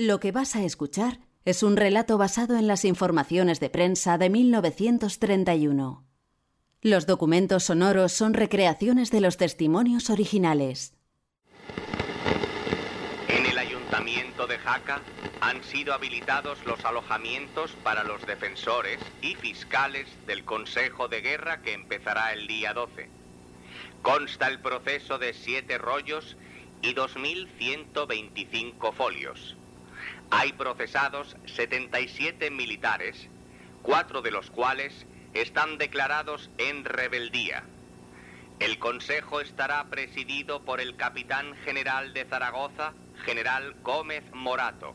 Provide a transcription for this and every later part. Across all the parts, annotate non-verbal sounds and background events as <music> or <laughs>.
Lo que vas a escuchar es un relato basado en las informaciones de prensa de 1931. Los documentos sonoros son recreaciones de los testimonios originales. En el ayuntamiento de Jaca han sido habilitados los alojamientos para los defensores y fiscales del Consejo de Guerra que empezará el día 12. Consta el proceso de siete rollos y 2.125 folios. Hay procesados 77 militares, cuatro de los cuales están declarados en rebeldía. El Consejo estará presidido por el capitán general de Zaragoza, general Gómez Morato.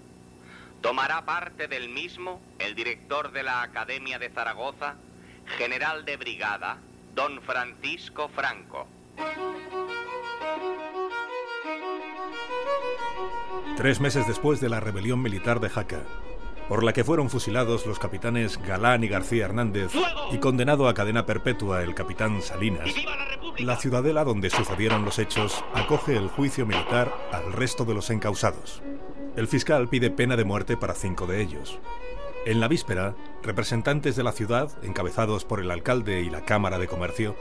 Tomará parte del mismo el director de la Academia de Zaragoza, general de brigada, don Francisco Franco. Tres meses después de la rebelión militar de Jaca, por la que fueron fusilados los capitanes Galán y García Hernández y condenado a cadena perpetua el capitán Salinas, la ciudadela donde sucedieron los hechos acoge el juicio militar al resto de los encausados. El fiscal pide pena de muerte para cinco de ellos. En la víspera, representantes de la ciudad, encabezados por el alcalde y la Cámara de Comercio,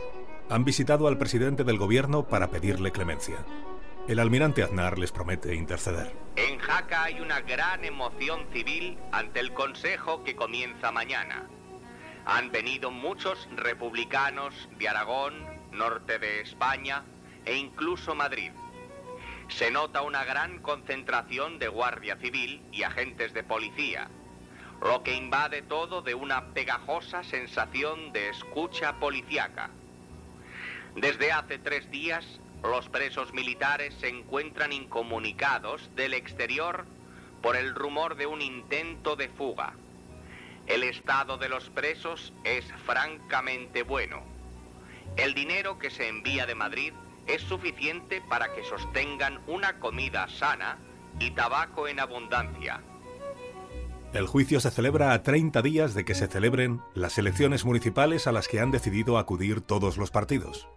han visitado al presidente del gobierno para pedirle clemencia. El almirante Aznar les promete interceder. En Jaca hay una gran emoción civil ante el Consejo que comienza mañana. Han venido muchos republicanos de Aragón, norte de España e incluso Madrid. Se nota una gran concentración de guardia civil y agentes de policía, lo que invade todo de una pegajosa sensación de escucha policíaca. Desde hace tres días los presos militares se encuentran incomunicados del exterior por el rumor de un intento de fuga. El estado de los presos es francamente bueno. El dinero que se envía de Madrid es suficiente para que sostengan una comida sana y tabaco en abundancia. El juicio se celebra a 30 días de que se celebren las elecciones municipales a las que han decidido acudir todos los partidos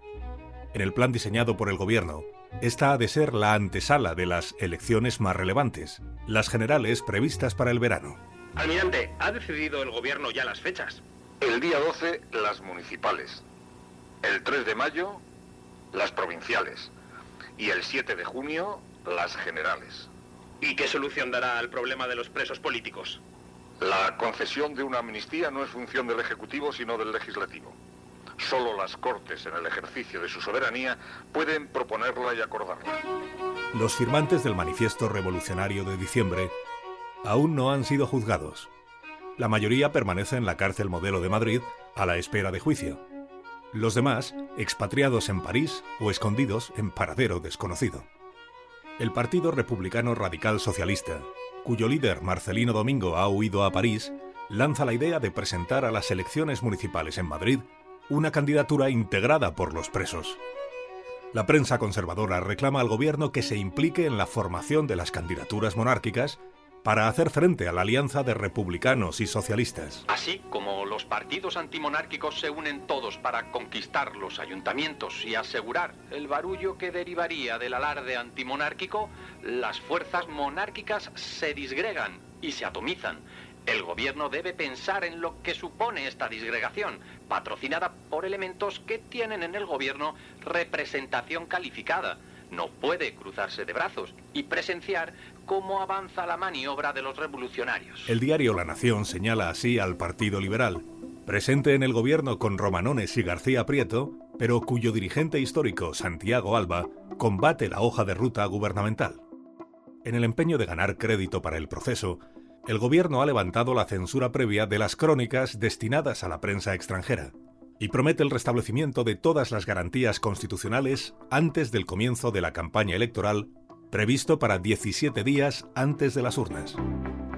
en el plan diseñado por el gobierno, esta ha de ser la antesala de las elecciones más relevantes, las generales previstas para el verano. Almirante, ¿ha decidido el gobierno ya las fechas? El día 12 las municipales, el 3 de mayo las provinciales y el 7 de junio las generales. ¿Y qué solución dará al problema de los presos políticos? La concesión de una amnistía no es función del Ejecutivo sino del Legislativo. Solo las Cortes, en el ejercicio de su soberanía, pueden proponerla y acordarla. Los firmantes del Manifiesto Revolucionario de diciembre aún no han sido juzgados. La mayoría permanece en la cárcel modelo de Madrid a la espera de juicio. Los demás, expatriados en París o escondidos en paradero desconocido. El Partido Republicano Radical Socialista, cuyo líder Marcelino Domingo ha huido a París, lanza la idea de presentar a las elecciones municipales en Madrid una candidatura integrada por los presos. La prensa conservadora reclama al gobierno que se implique en la formación de las candidaturas monárquicas para hacer frente a la alianza de republicanos y socialistas. Así como los partidos antimonárquicos se unen todos para conquistar los ayuntamientos y asegurar el barullo que derivaría del alarde antimonárquico, las fuerzas monárquicas se disgregan y se atomizan el gobierno debe pensar en lo que supone esta disgregación, patrocinada por elementos que tienen en el gobierno representación calificada. No puede cruzarse de brazos y presenciar cómo avanza la maniobra de los revolucionarios. El diario La Nación señala así al Partido Liberal, presente en el gobierno con Romanones y García Prieto, pero cuyo dirigente histórico, Santiago Alba, combate la hoja de ruta gubernamental. En el empeño de ganar crédito para el proceso, el gobierno ha levantado la censura previa de las crónicas destinadas a la prensa extranjera y promete el restablecimiento de todas las garantías constitucionales antes del comienzo de la campaña electoral previsto para 17 días antes de las urnas.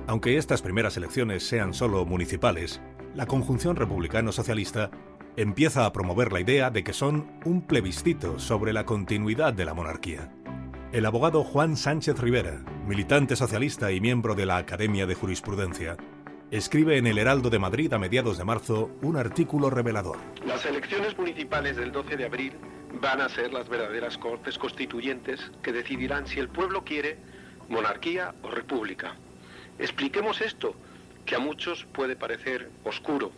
Aunque estas primeras elecciones sean solo municipales, la conjunción republicano-socialista empieza a promover la idea de que son un plebiscito sobre la continuidad de la monarquía. El abogado Juan Sánchez Rivera, militante socialista y miembro de la Academia de Jurisprudencia, escribe en el Heraldo de Madrid a mediados de marzo un artículo revelador. Las elecciones municipales del 12 de abril van a ser las verdaderas cortes constituyentes que decidirán si el pueblo quiere monarquía o república. Expliquemos esto, que a muchos puede parecer oscuro.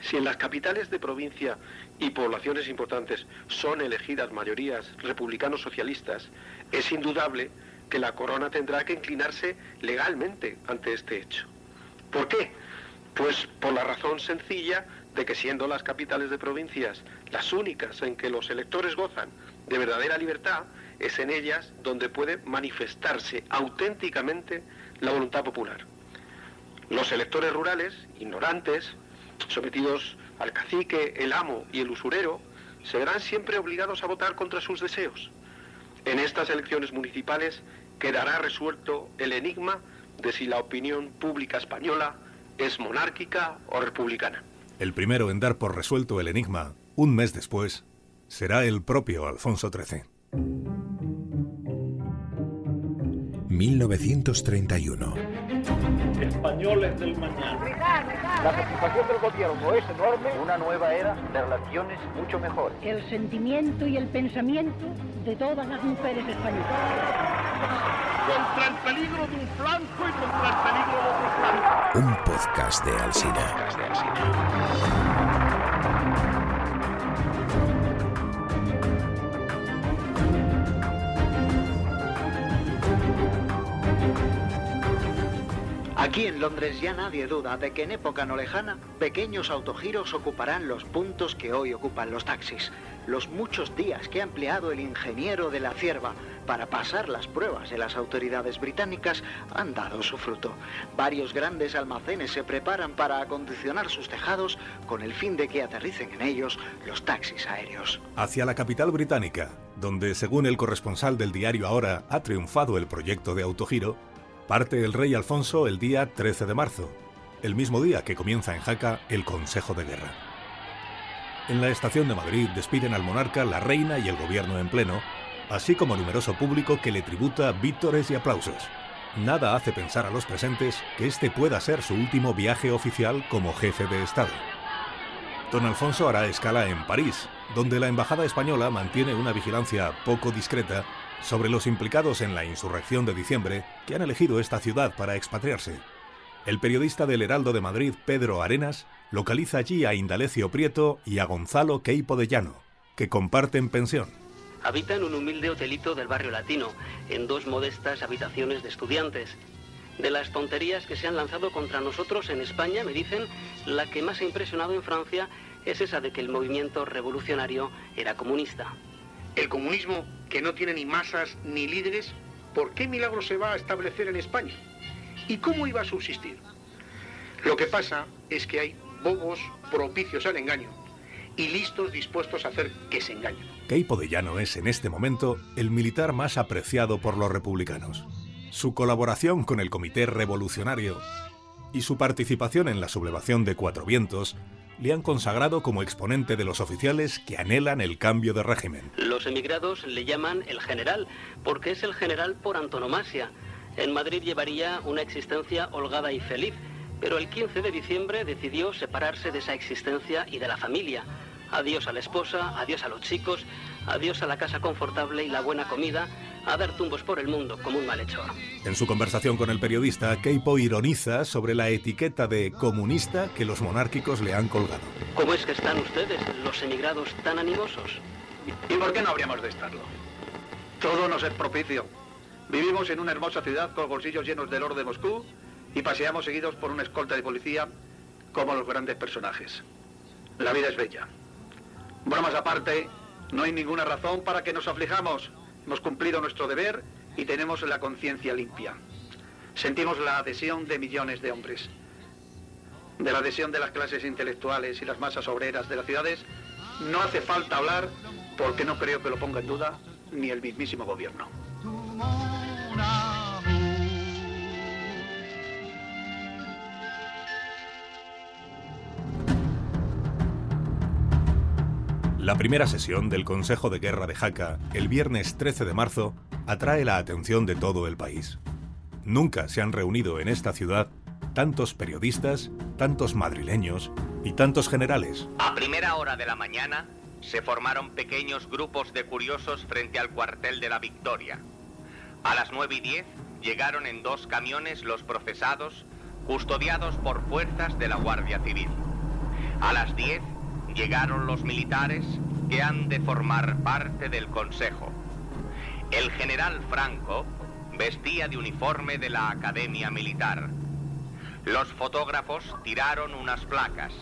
Si en las capitales de provincia y poblaciones importantes son elegidas mayorías republicanos socialistas, es indudable que la corona tendrá que inclinarse legalmente ante este hecho. ¿Por qué? Pues por la razón sencilla de que siendo las capitales de provincias las únicas en que los electores gozan de verdadera libertad, es en ellas donde puede manifestarse auténticamente la voluntad popular. Los electores rurales, ignorantes, sometidos al cacique, el amo y el usurero, se verán siempre obligados a votar contra sus deseos. En estas elecciones municipales quedará resuelto el enigma de si la opinión pública española es monárquica o republicana. El primero en dar por resuelto el enigma, un mes después, será el propio Alfonso XIII. 1931. Españoles del mañana. La satisfacción del gobierno es enorme. Una nueva era de relaciones mucho mejores. El sentimiento y el pensamiento de todas las mujeres españolas. Contra el peligro de un flanco y contra el peligro de otro flanco. Un podcast de Alcina. Aquí en Londres ya nadie duda de que en época no lejana pequeños autogiros ocuparán los puntos que hoy ocupan los taxis. Los muchos días que ha empleado el ingeniero de la cierva para pasar las pruebas de las autoridades británicas han dado su fruto. Varios grandes almacenes se preparan para acondicionar sus tejados con el fin de que aterricen en ellos los taxis aéreos. Hacia la capital británica, donde según el corresponsal del diario Ahora ha triunfado el proyecto de autogiro, Parte el rey Alfonso el día 13 de marzo, el mismo día que comienza en Jaca el Consejo de Guerra. En la estación de Madrid despiden al monarca la reina y el gobierno en pleno, así como numeroso público que le tributa vítores y aplausos. Nada hace pensar a los presentes que este pueda ser su último viaje oficial como jefe de Estado. Don Alfonso hará escala en París, donde la embajada española mantiene una vigilancia poco discreta sobre los implicados en la insurrección de diciembre que han elegido esta ciudad para expatriarse. El periodista del Heraldo de Madrid, Pedro Arenas, localiza allí a Indalecio Prieto y a Gonzalo Queipo de Llano, que comparten pensión. Habita en un humilde hotelito del barrio latino, en dos modestas habitaciones de estudiantes. De las tonterías que se han lanzado contra nosotros en España, me dicen, la que más ha impresionado en Francia es esa de que el movimiento revolucionario era comunista. El comunismo, que no tiene ni masas ni líderes, ¿por qué milagro se va a establecer en España? ¿Y cómo iba a subsistir? Lo que pasa es que hay bobos propicios al engaño y listos dispuestos a hacer que se engañen. Queipo de Llano es en este momento el militar más apreciado por los republicanos. Su colaboración con el Comité Revolucionario y su participación en la sublevación de Cuatro Vientos le han consagrado como exponente de los oficiales que anhelan el cambio de régimen. Los emigrados le llaman el general, porque es el general por antonomasia. En Madrid llevaría una existencia holgada y feliz, pero el 15 de diciembre decidió separarse de esa existencia y de la familia. Adiós a la esposa, adiós a los chicos, adiós a la casa confortable y la buena comida, a dar tumbos por el mundo como un malhechor. En su conversación con el periodista, Keipo ironiza sobre la etiqueta de comunista que los monárquicos le han colgado. ¿Cómo es que están ustedes, los emigrados, tan animosos? ¿Y por qué no habríamos de estarlo? Todo nos es propicio. Vivimos en una hermosa ciudad con bolsillos llenos del oro de Moscú y paseamos seguidos por una escolta de policía como los grandes personajes. La vida es bella. Bromas aparte, no hay ninguna razón para que nos aflijamos. Hemos cumplido nuestro deber y tenemos la conciencia limpia. Sentimos la adhesión de millones de hombres. De la adhesión de las clases intelectuales y las masas obreras de las ciudades no hace falta hablar porque no creo que lo ponga en duda ni el mismísimo gobierno. La primera sesión del Consejo de Guerra de Jaca, el viernes 13 de marzo, atrae la atención de todo el país. Nunca se han reunido en esta ciudad tantos periodistas, tantos madrileños y tantos generales. A primera hora de la mañana se formaron pequeños grupos de curiosos frente al cuartel de la Victoria. A las 9 y 10 llegaron en dos camiones los procesados custodiados por fuerzas de la Guardia Civil. A las 10 llegaron los militares que han de formar parte del Consejo. El general Franco vestía de uniforme de la Academia Militar. Los fotógrafos tiraron unas placas.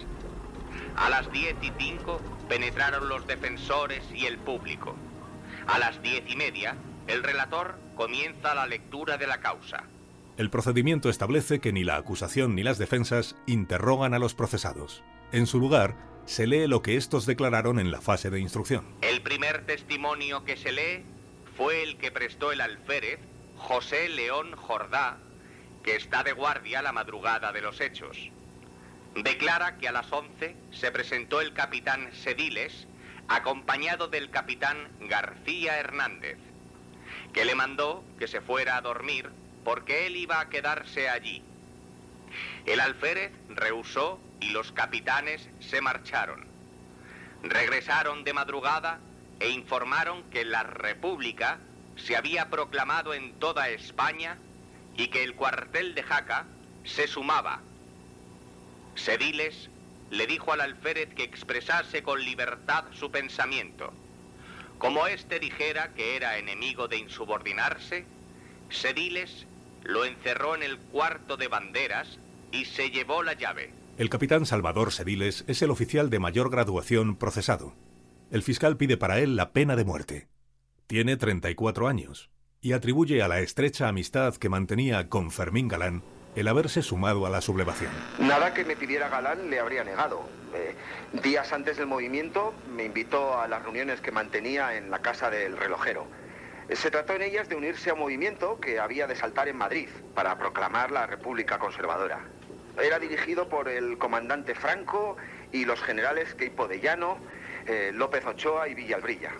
A las 10 y 5 penetraron los defensores y el público. A las diez y media, el relator comienza la lectura de la causa. El procedimiento establece que ni la acusación ni las defensas interrogan a los procesados. En su lugar, se lee lo que estos declararon en la fase de instrucción. El primer testimonio que se lee fue el que prestó el alférez José León Jordá, que está de guardia la madrugada de los hechos. Declara que a las 11 se presentó el capitán Sediles, acompañado del capitán García Hernández, que le mandó que se fuera a dormir porque él iba a quedarse allí. El alférez rehusó y los capitanes se marcharon. Regresaron de madrugada e informaron que la República se había proclamado en toda España y que el cuartel de Jaca se sumaba. Sediles le dijo al alférez que expresase con libertad su pensamiento. Como éste dijera que era enemigo de insubordinarse, Sediles lo encerró en el cuarto de banderas y se llevó la llave. El capitán Salvador Sediles es el oficial de mayor graduación procesado. El fiscal pide para él la pena de muerte. Tiene 34 años y atribuye a la estrecha amistad que mantenía con Fermín Galán el haberse sumado a la sublevación. Nada que me pidiera Galán le habría negado. Eh, días antes del movimiento me invitó a las reuniones que mantenía en la casa del relojero. Se trató en ellas de unirse a un movimiento que había de saltar en Madrid para proclamar la República Conservadora. Era dirigido por el comandante Franco y los generales Queipo de Llano, eh, López Ochoa y Villalbrilla.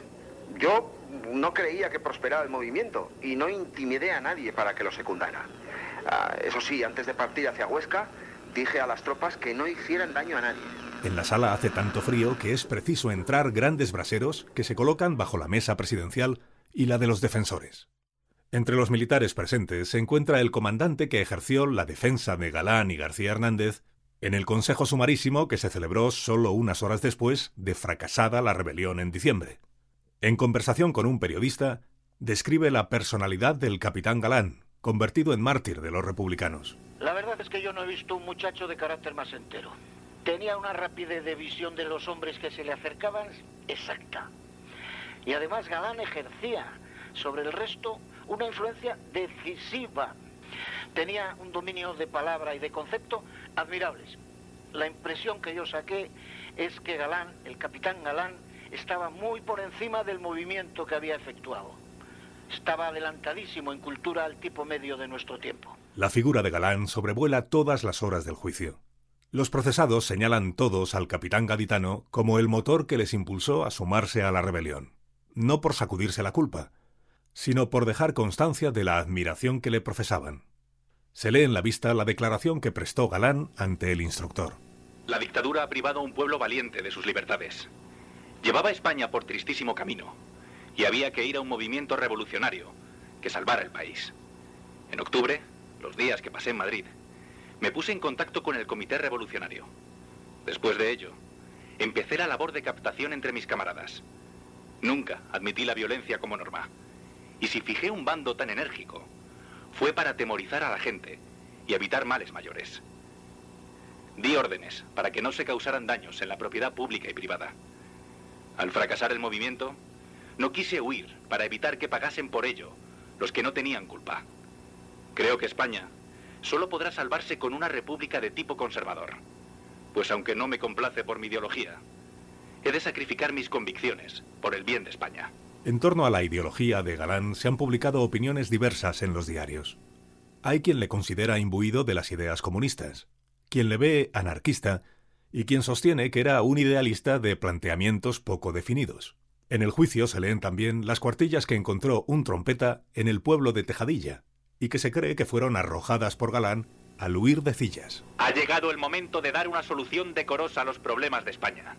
Yo no creía que prosperara el movimiento y no intimidé a nadie para que lo secundara. Ah, eso sí, antes de partir hacia Huesca, dije a las tropas que no hicieran daño a nadie. En la sala hace tanto frío que es preciso entrar grandes braseros que se colocan bajo la mesa presidencial y la de los defensores. Entre los militares presentes se encuentra el comandante que ejerció la defensa de Galán y García Hernández en el Consejo Sumarísimo que se celebró solo unas horas después de fracasada la rebelión en diciembre. En conversación con un periodista, describe la personalidad del capitán Galán, convertido en mártir de los republicanos. La verdad es que yo no he visto un muchacho de carácter más entero. Tenía una rapidez de visión de los hombres que se le acercaban exacta. Y además Galán ejercía sobre el resto una influencia decisiva. Tenía un dominio de palabra y de concepto admirables. La impresión que yo saqué es que Galán, el capitán Galán, estaba muy por encima del movimiento que había efectuado. Estaba adelantadísimo en cultura al tipo medio de nuestro tiempo. La figura de Galán sobrevuela todas las horas del juicio. Los procesados señalan todos al capitán gaditano como el motor que les impulsó a sumarse a la rebelión no por sacudirse la culpa, sino por dejar constancia de la admiración que le profesaban. Se lee en la vista la declaración que prestó Galán ante el instructor. La dictadura ha privado a un pueblo valiente de sus libertades. Llevaba a España por tristísimo camino y había que ir a un movimiento revolucionario que salvara el país. En octubre, los días que pasé en Madrid, me puse en contacto con el Comité Revolucionario. Después de ello, empecé la labor de captación entre mis camaradas. Nunca admití la violencia como norma. Y si fijé un bando tan enérgico, fue para atemorizar a la gente y evitar males mayores. Di órdenes para que no se causaran daños en la propiedad pública y privada. Al fracasar el movimiento, no quise huir para evitar que pagasen por ello los que no tenían culpa. Creo que España solo podrá salvarse con una república de tipo conservador. Pues aunque no me complace por mi ideología, He de sacrificar mis convicciones por el bien de España. En torno a la ideología de Galán se han publicado opiniones diversas en los diarios. Hay quien le considera imbuido de las ideas comunistas, quien le ve anarquista y quien sostiene que era un idealista de planteamientos poco definidos. En el juicio se leen también las cuartillas que encontró un trompeta en el pueblo de Tejadilla y que se cree que fueron arrojadas por Galán al huir de Cillas. Ha llegado el momento de dar una solución decorosa a los problemas de España.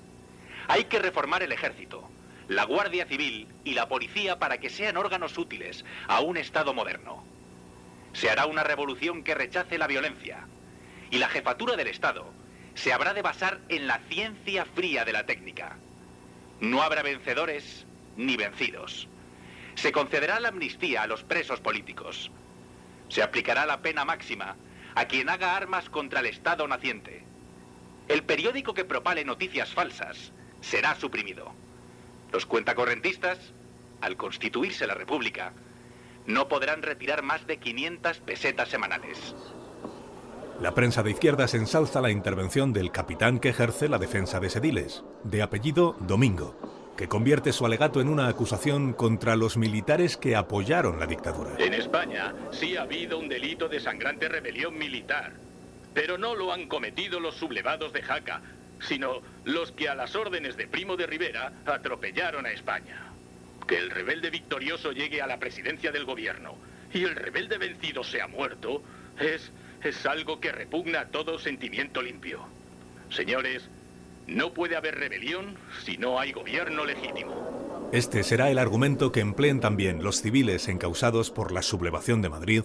Hay que reformar el ejército, la Guardia Civil y la policía para que sean órganos útiles a un Estado moderno. Se hará una revolución que rechace la violencia. Y la jefatura del Estado se habrá de basar en la ciencia fría de la técnica. No habrá vencedores ni vencidos. Se concederá la amnistía a los presos políticos. Se aplicará la pena máxima a quien haga armas contra el Estado naciente. El periódico que propale noticias falsas será suprimido. Los cuentacorrentistas, al constituirse la República, no podrán retirar más de 500 pesetas semanales. La prensa de izquierdas ensalza la intervención del capitán que ejerce la defensa de Sediles, de apellido Domingo, que convierte su alegato en una acusación contra los militares que apoyaron la dictadura. En España sí ha habido un delito de sangrante rebelión militar, pero no lo han cometido los sublevados de Jaca, sino los que a las órdenes de Primo de Rivera atropellaron a España. Que el rebelde victorioso llegue a la presidencia del gobierno y el rebelde vencido sea muerto es, es algo que repugna a todo sentimiento limpio. Señores, no puede haber rebelión si no hay gobierno legítimo. Este será el argumento que empleen también los civiles encausados por la sublevación de Madrid,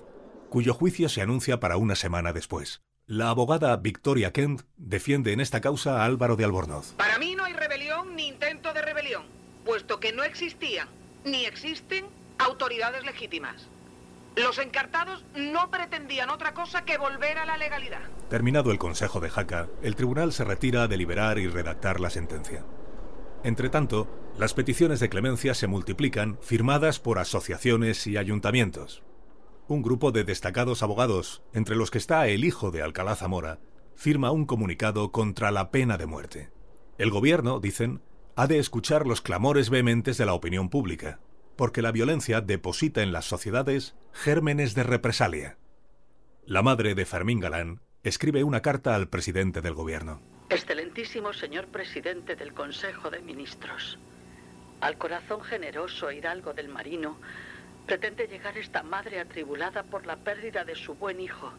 cuyo juicio se anuncia para una semana después. La abogada Victoria Kent defiende en esta causa a Álvaro de Albornoz. Para mí no hay rebelión ni intento de rebelión, puesto que no existían ni existen autoridades legítimas. Los encartados no pretendían otra cosa que volver a la legalidad. Terminado el Consejo de Jaca, el tribunal se retira a deliberar y redactar la sentencia. Entretanto, las peticiones de clemencia se multiplican, firmadas por asociaciones y ayuntamientos. Un grupo de destacados abogados, entre los que está el hijo de Alcalá Zamora, firma un comunicado contra la pena de muerte. El gobierno, dicen, ha de escuchar los clamores vehementes de la opinión pública, porque la violencia deposita en las sociedades gérmenes de represalia. La madre de Fermín Galán escribe una carta al presidente del gobierno. Excelentísimo señor presidente del Consejo de Ministros, al corazón generoso e hidalgo del marino pretende llegar esta madre atribulada por la pérdida de su buen hijo,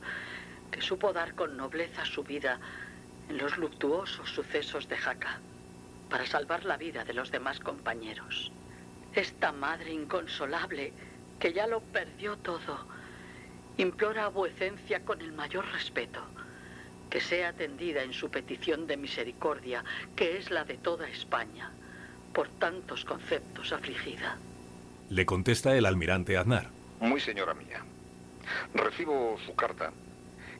que supo dar con nobleza su vida en los luctuosos sucesos de Jaca, para salvar la vida de los demás compañeros. Esta madre inconsolable, que ya lo perdió todo, implora a vuecencia con el mayor respeto que sea atendida en su petición de misericordia, que es la de toda España, por tantos conceptos afligida. Le contesta el almirante Aznar. Muy señora mía, recibo su carta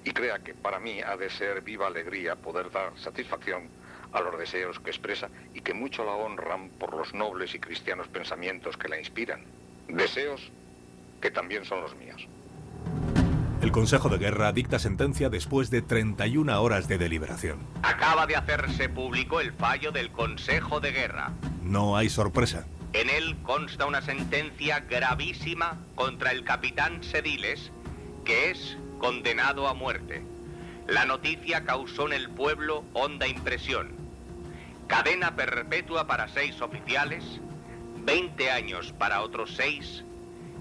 y crea que para mí ha de ser viva alegría poder dar satisfacción a los deseos que expresa y que mucho la honran por los nobles y cristianos pensamientos que la inspiran. Deseos que también son los míos. El Consejo de Guerra dicta sentencia después de 31 horas de deliberación. Acaba de hacerse público el fallo del Consejo de Guerra. No hay sorpresa. En él consta una sentencia gravísima contra el capitán Sediles, que es condenado a muerte. La noticia causó en el pueblo honda impresión. Cadena perpetua para seis oficiales, 20 años para otros seis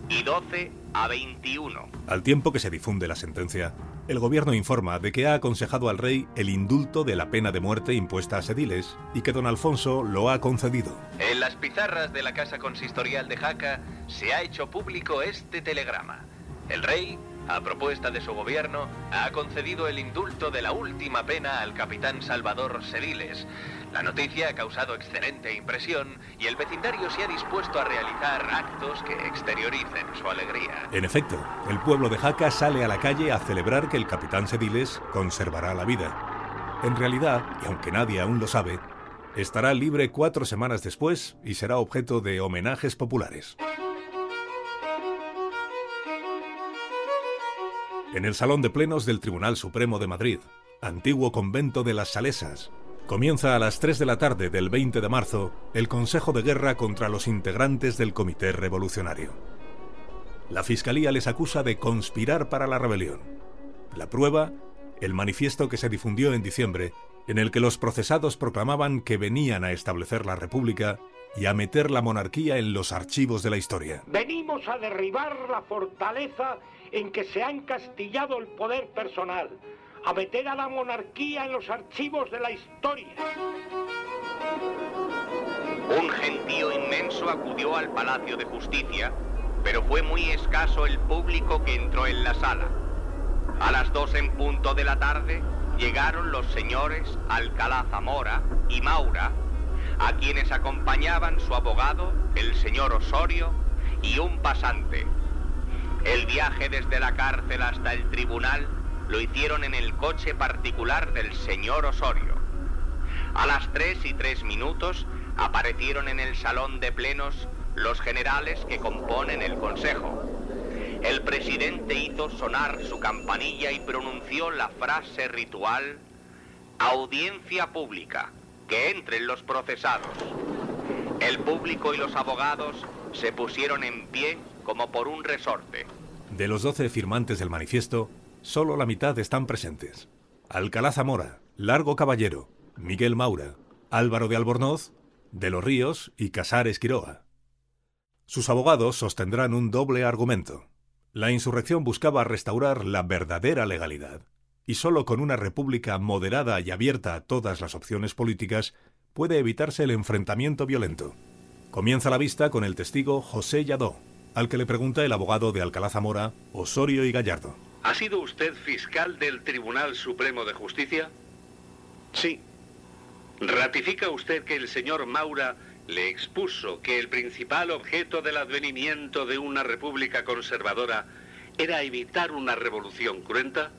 y 12 a 21. Al tiempo que se difunde la sentencia, el gobierno informa de que ha aconsejado al rey el indulto de la pena de muerte impuesta a Sediles y que don Alfonso lo ha concedido. En las pizarras de la Casa Consistorial de Jaca se ha hecho público este telegrama. El rey, a propuesta de su gobierno, ha concedido el indulto de la última pena al capitán Salvador Sediles. La noticia ha causado excelente impresión y el vecindario se ha dispuesto a realizar actos que exterioricen su alegría. En efecto, el pueblo de Jaca sale a la calle a celebrar que el capitán Sediles conservará la vida. En realidad, y aunque nadie aún lo sabe, estará libre cuatro semanas después y será objeto de homenajes populares. En el Salón de Plenos del Tribunal Supremo de Madrid, antiguo convento de las Salesas, comienza a las 3 de la tarde del 20 de marzo el Consejo de Guerra contra los integrantes del Comité Revolucionario. La Fiscalía les acusa de conspirar para la rebelión. La prueba, el manifiesto que se difundió en diciembre, en el que los procesados proclamaban que venían a establecer la República y a meter la monarquía en los archivos de la historia. Venimos a derribar la fortaleza en que se ha encastillado el poder personal, a meter a la monarquía en los archivos de la historia. Un gentío inmenso acudió al Palacio de Justicia pero fue muy escaso el público que entró en la sala. A las dos en punto de la tarde llegaron los señores Alcalá Zamora y Maura, a quienes acompañaban su abogado, el señor Osorio, y un pasante. El viaje desde la cárcel hasta el tribunal lo hicieron en el coche particular del señor Osorio. A las tres y tres minutos aparecieron en el salón de plenos los generales que componen el Consejo. El presidente hizo sonar su campanilla y pronunció la frase ritual, audiencia pública, que entren los procesados. El público y los abogados se pusieron en pie como por un resorte. De los doce firmantes del manifiesto, solo la mitad están presentes. Alcalá Zamora, Largo Caballero, Miguel Maura, Álvaro de Albornoz, De los Ríos y Casares Quiroga. Sus abogados sostendrán un doble argumento. La insurrección buscaba restaurar la verdadera legalidad, y solo con una república moderada y abierta a todas las opciones políticas puede evitarse el enfrentamiento violento. Comienza la vista con el testigo José Yadó, al que le pregunta el abogado de Alcalá Zamora, Osorio y Gallardo. ¿Ha sido usted fiscal del Tribunal Supremo de Justicia? Sí. ¿Ratifica usted que el señor Maura le expuso que el principal objeto del advenimiento de una república conservadora era evitar una revolución cruenta?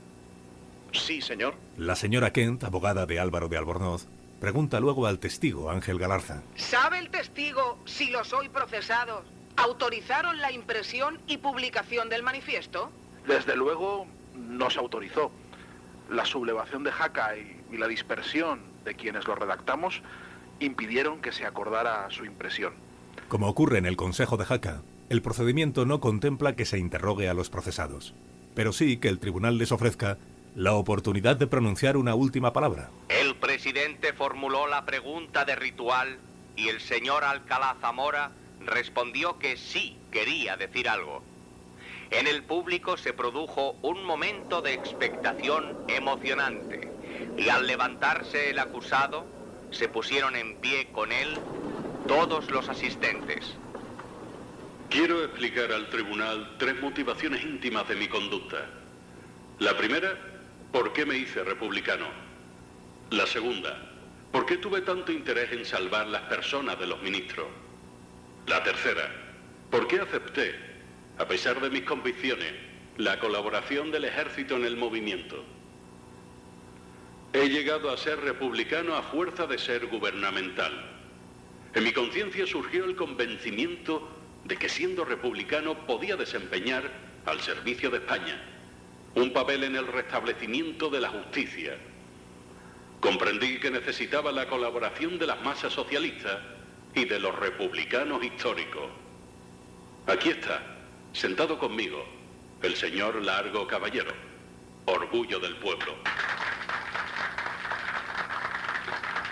Sí, señor. La señora Kent, abogada de Álvaro de Albornoz, pregunta luego al testigo Ángel Galarza. ¿Sabe el testigo si los hoy procesados autorizaron la impresión y publicación del manifiesto? Desde luego no se autorizó. La sublevación de Jaca y, y la dispersión de quienes lo redactamos impidieron que se acordara su impresión. Como ocurre en el Consejo de Jaca, el procedimiento no contempla que se interrogue a los procesados, pero sí que el tribunal les ofrezca la oportunidad de pronunciar una última palabra. El presidente formuló la pregunta de ritual y el señor Alcalá Zamora respondió que sí quería decir algo. En el público se produjo un momento de expectación emocionante y al levantarse el acusado se pusieron en pie con él todos los asistentes. Quiero explicar al tribunal tres motivaciones íntimas de mi conducta. La primera, ¿por qué me hice republicano? La segunda, ¿por qué tuve tanto interés en salvar las personas de los ministros? La tercera, ¿por qué acepté, a pesar de mis convicciones, la colaboración del ejército en el movimiento? He llegado a ser republicano a fuerza de ser gubernamental. En mi conciencia surgió el convencimiento de que siendo republicano podía desempeñar, al servicio de España, un papel en el restablecimiento de la justicia. Comprendí que necesitaba la colaboración de las masas socialistas y de los republicanos históricos. Aquí está, sentado conmigo, el señor Largo Caballero, orgullo del pueblo.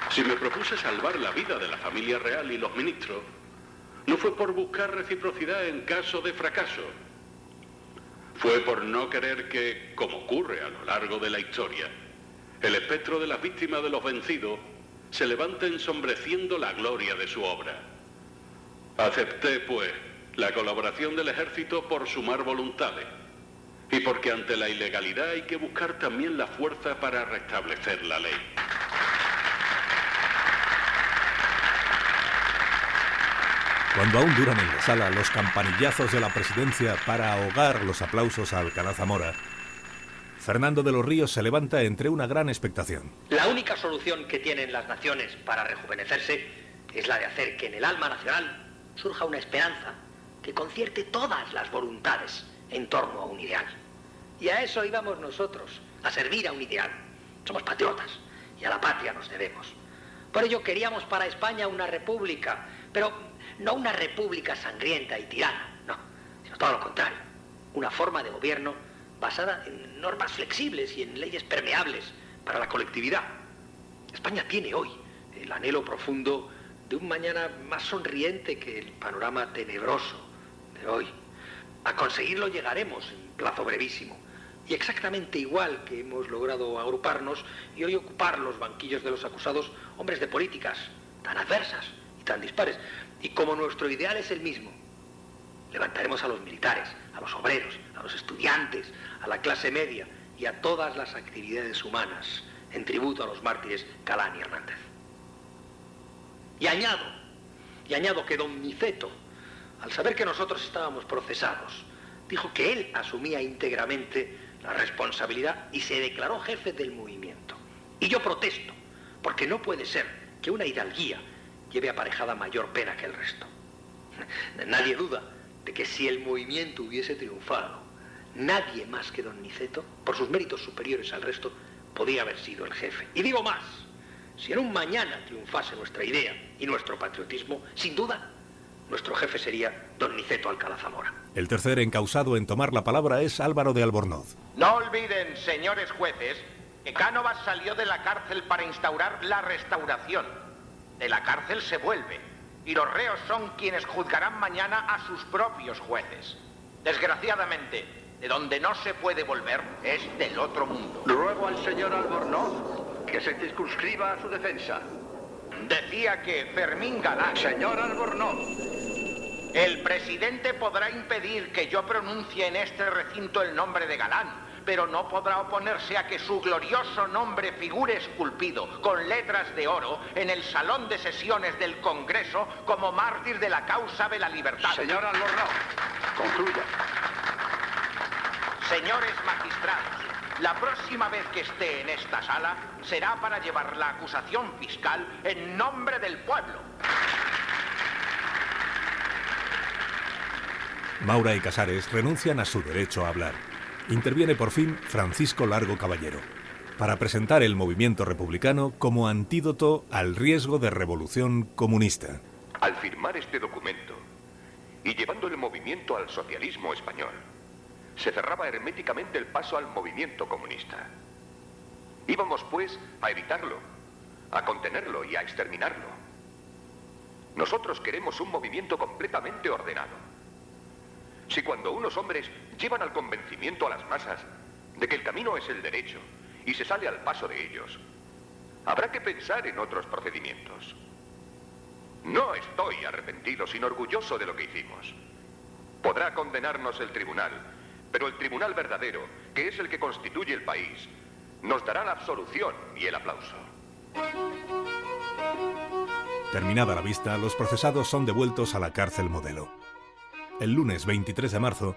Si me propuse salvar la vida de la familia real y los ministros, no fue por buscar reciprocidad en caso de fracaso. Fue por no querer que, como ocurre a lo largo de la historia, el espectro de las víctimas de los vencidos se levante ensombreciendo la gloria de su obra. Acepté, pues, la colaboración del ejército por sumar voluntades y porque ante la ilegalidad hay que buscar también la fuerza para restablecer la ley. Cuando aún duran en la sala los campanillazos de la presidencia para ahogar los aplausos a Alcalá Zamora, Fernando de los Ríos se levanta entre una gran expectación. La única solución que tienen las naciones para rejuvenecerse es la de hacer que en el alma nacional surja una esperanza que concierte todas las voluntades en torno a un ideal. Y a eso íbamos nosotros, a servir a un ideal. Somos patriotas y a la patria nos debemos. Por ello queríamos para España una república, pero no una república sangrienta y tirana, no, sino todo lo contrario, una forma de gobierno basada en normas flexibles y en leyes permeables para la colectividad. España tiene hoy el anhelo profundo de un mañana más sonriente que el panorama tenebroso hoy. A conseguirlo llegaremos en plazo brevísimo. Y exactamente igual que hemos logrado agruparnos y hoy ocupar los banquillos de los acusados hombres de políticas tan adversas y tan dispares. Y como nuestro ideal es el mismo, Levantaremos a los militares, a los obreros, a los estudiantes, a la clase media y a todas las actividades humanas en tributo a los mártires Calán y Hernández. Y añado, y añado que don Niceto, al saber que nosotros estábamos procesados, dijo que él asumía íntegramente la responsabilidad y se declaró jefe del movimiento. Y yo protesto, porque no puede ser que una hidalguía lleve aparejada mayor pena que el resto. <laughs> Nadie duda de que si el movimiento hubiese triunfado, nadie más que don Niceto, por sus méritos superiores al resto, podía haber sido el jefe. Y digo más, si en un mañana triunfase nuestra idea y nuestro patriotismo, sin duda, nuestro jefe sería don Niceto Alcalá Zamora. El tercer encausado en tomar la palabra es Álvaro de Albornoz. No olviden, señores jueces, que Cánovas salió de la cárcel para instaurar la restauración. De la cárcel se vuelve, y los reos son quienes juzgarán mañana a sus propios jueces. Desgraciadamente, de donde no se puede volver es del otro mundo. Ruego al señor Albornoz que se circunscriba a su defensa. Decía que Fermín Galán... Señor Albornoz. El presidente podrá impedir que yo pronuncie en este recinto el nombre de Galán, pero no podrá oponerse a que su glorioso nombre figure esculpido con letras de oro en el salón de sesiones del Congreso como mártir de la causa de la libertad. Señor Albornoz, concluya. Señores magistrados, la próxima vez que esté en esta sala será para llevar la acusación fiscal en nombre del pueblo. Maura y Casares renuncian a su derecho a hablar. Interviene por fin Francisco Largo Caballero para presentar el movimiento republicano como antídoto al riesgo de revolución comunista. Al firmar este documento y llevando el movimiento al socialismo español, se cerraba herméticamente el paso al movimiento comunista. Íbamos, pues, a evitarlo, a contenerlo y a exterminarlo. Nosotros queremos un movimiento completamente ordenado. Si cuando unos hombres llevan al convencimiento a las masas de que el camino es el derecho y se sale al paso de ellos, habrá que pensar en otros procedimientos. No estoy arrepentido, sino orgulloso de lo que hicimos. Podrá condenarnos el tribunal, pero el tribunal verdadero, que es el que constituye el país, nos dará la absolución y el aplauso. Terminada la vista, los procesados son devueltos a la cárcel modelo. El lunes 23 de marzo,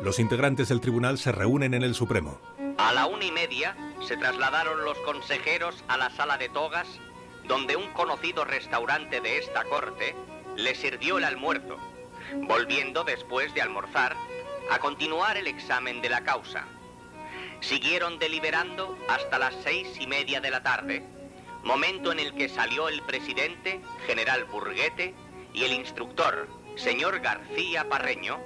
los integrantes del tribunal se reúnen en el Supremo. A la una y media se trasladaron los consejeros a la sala de togas, donde un conocido restaurante de esta corte les sirvió el almuerzo, volviendo después de almorzar a continuar el examen de la causa. Siguieron deliberando hasta las seis y media de la tarde, momento en el que salió el presidente, general Burguete, y el instructor, señor García Parreño,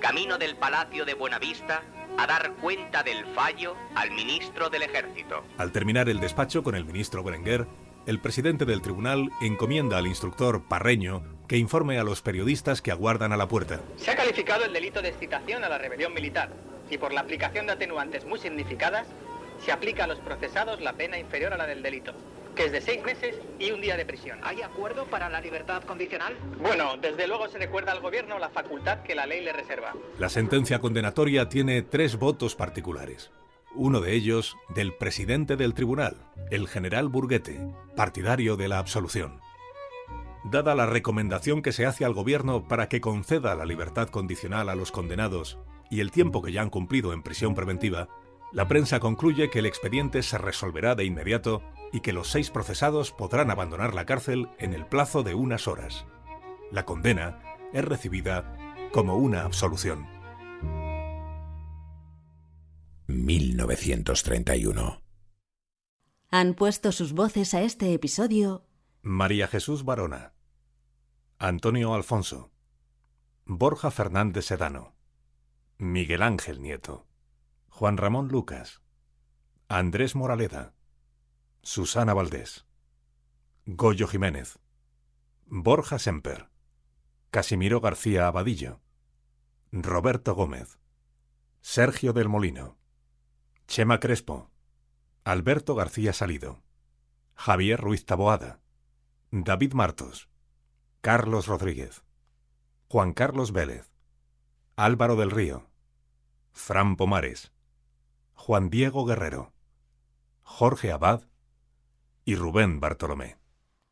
camino del Palacio de Buenavista a dar cuenta del fallo al ministro del Ejército. Al terminar el despacho con el ministro Berenguer, el presidente del tribunal encomienda al instructor Parreño que informe a los periodistas que aguardan a la puerta. Se ha calificado el delito de excitación a la rebelión militar y por la aplicación de atenuantes muy significadas se aplica a los procesados la pena inferior a la del delito, que es de seis meses y un día de prisión. ¿Hay acuerdo para la libertad condicional? Bueno, desde luego se recuerda al gobierno la facultad que la ley le reserva. La sentencia condenatoria tiene tres votos particulares. Uno de ellos del presidente del tribunal, el general Burguete, partidario de la absolución. Dada la recomendación que se hace al gobierno para que conceda la libertad condicional a los condenados y el tiempo que ya han cumplido en prisión preventiva, la prensa concluye que el expediente se resolverá de inmediato y que los seis procesados podrán abandonar la cárcel en el plazo de unas horas. La condena es recibida como una absolución. 1931. Han puesto sus voces a este episodio María Jesús Barona, Antonio Alfonso, Borja Fernández Sedano, Miguel Ángel Nieto, Juan Ramón Lucas, Andrés Moraleda, Susana Valdés, Goyo Jiménez, Borja Semper, Casimiro García Abadillo, Roberto Gómez, Sergio del Molino, Chema Crespo, Alberto García Salido, Javier Ruiz Taboada, David Martos, Carlos Rodríguez, Juan Carlos Vélez, Álvaro del Río, Fran Pomares, Juan Diego Guerrero, Jorge Abad y Rubén Bartolomé.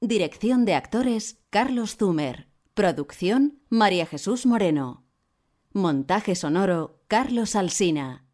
Dirección de actores Carlos Zumer. Producción María Jesús Moreno. Montaje sonoro Carlos Alsina.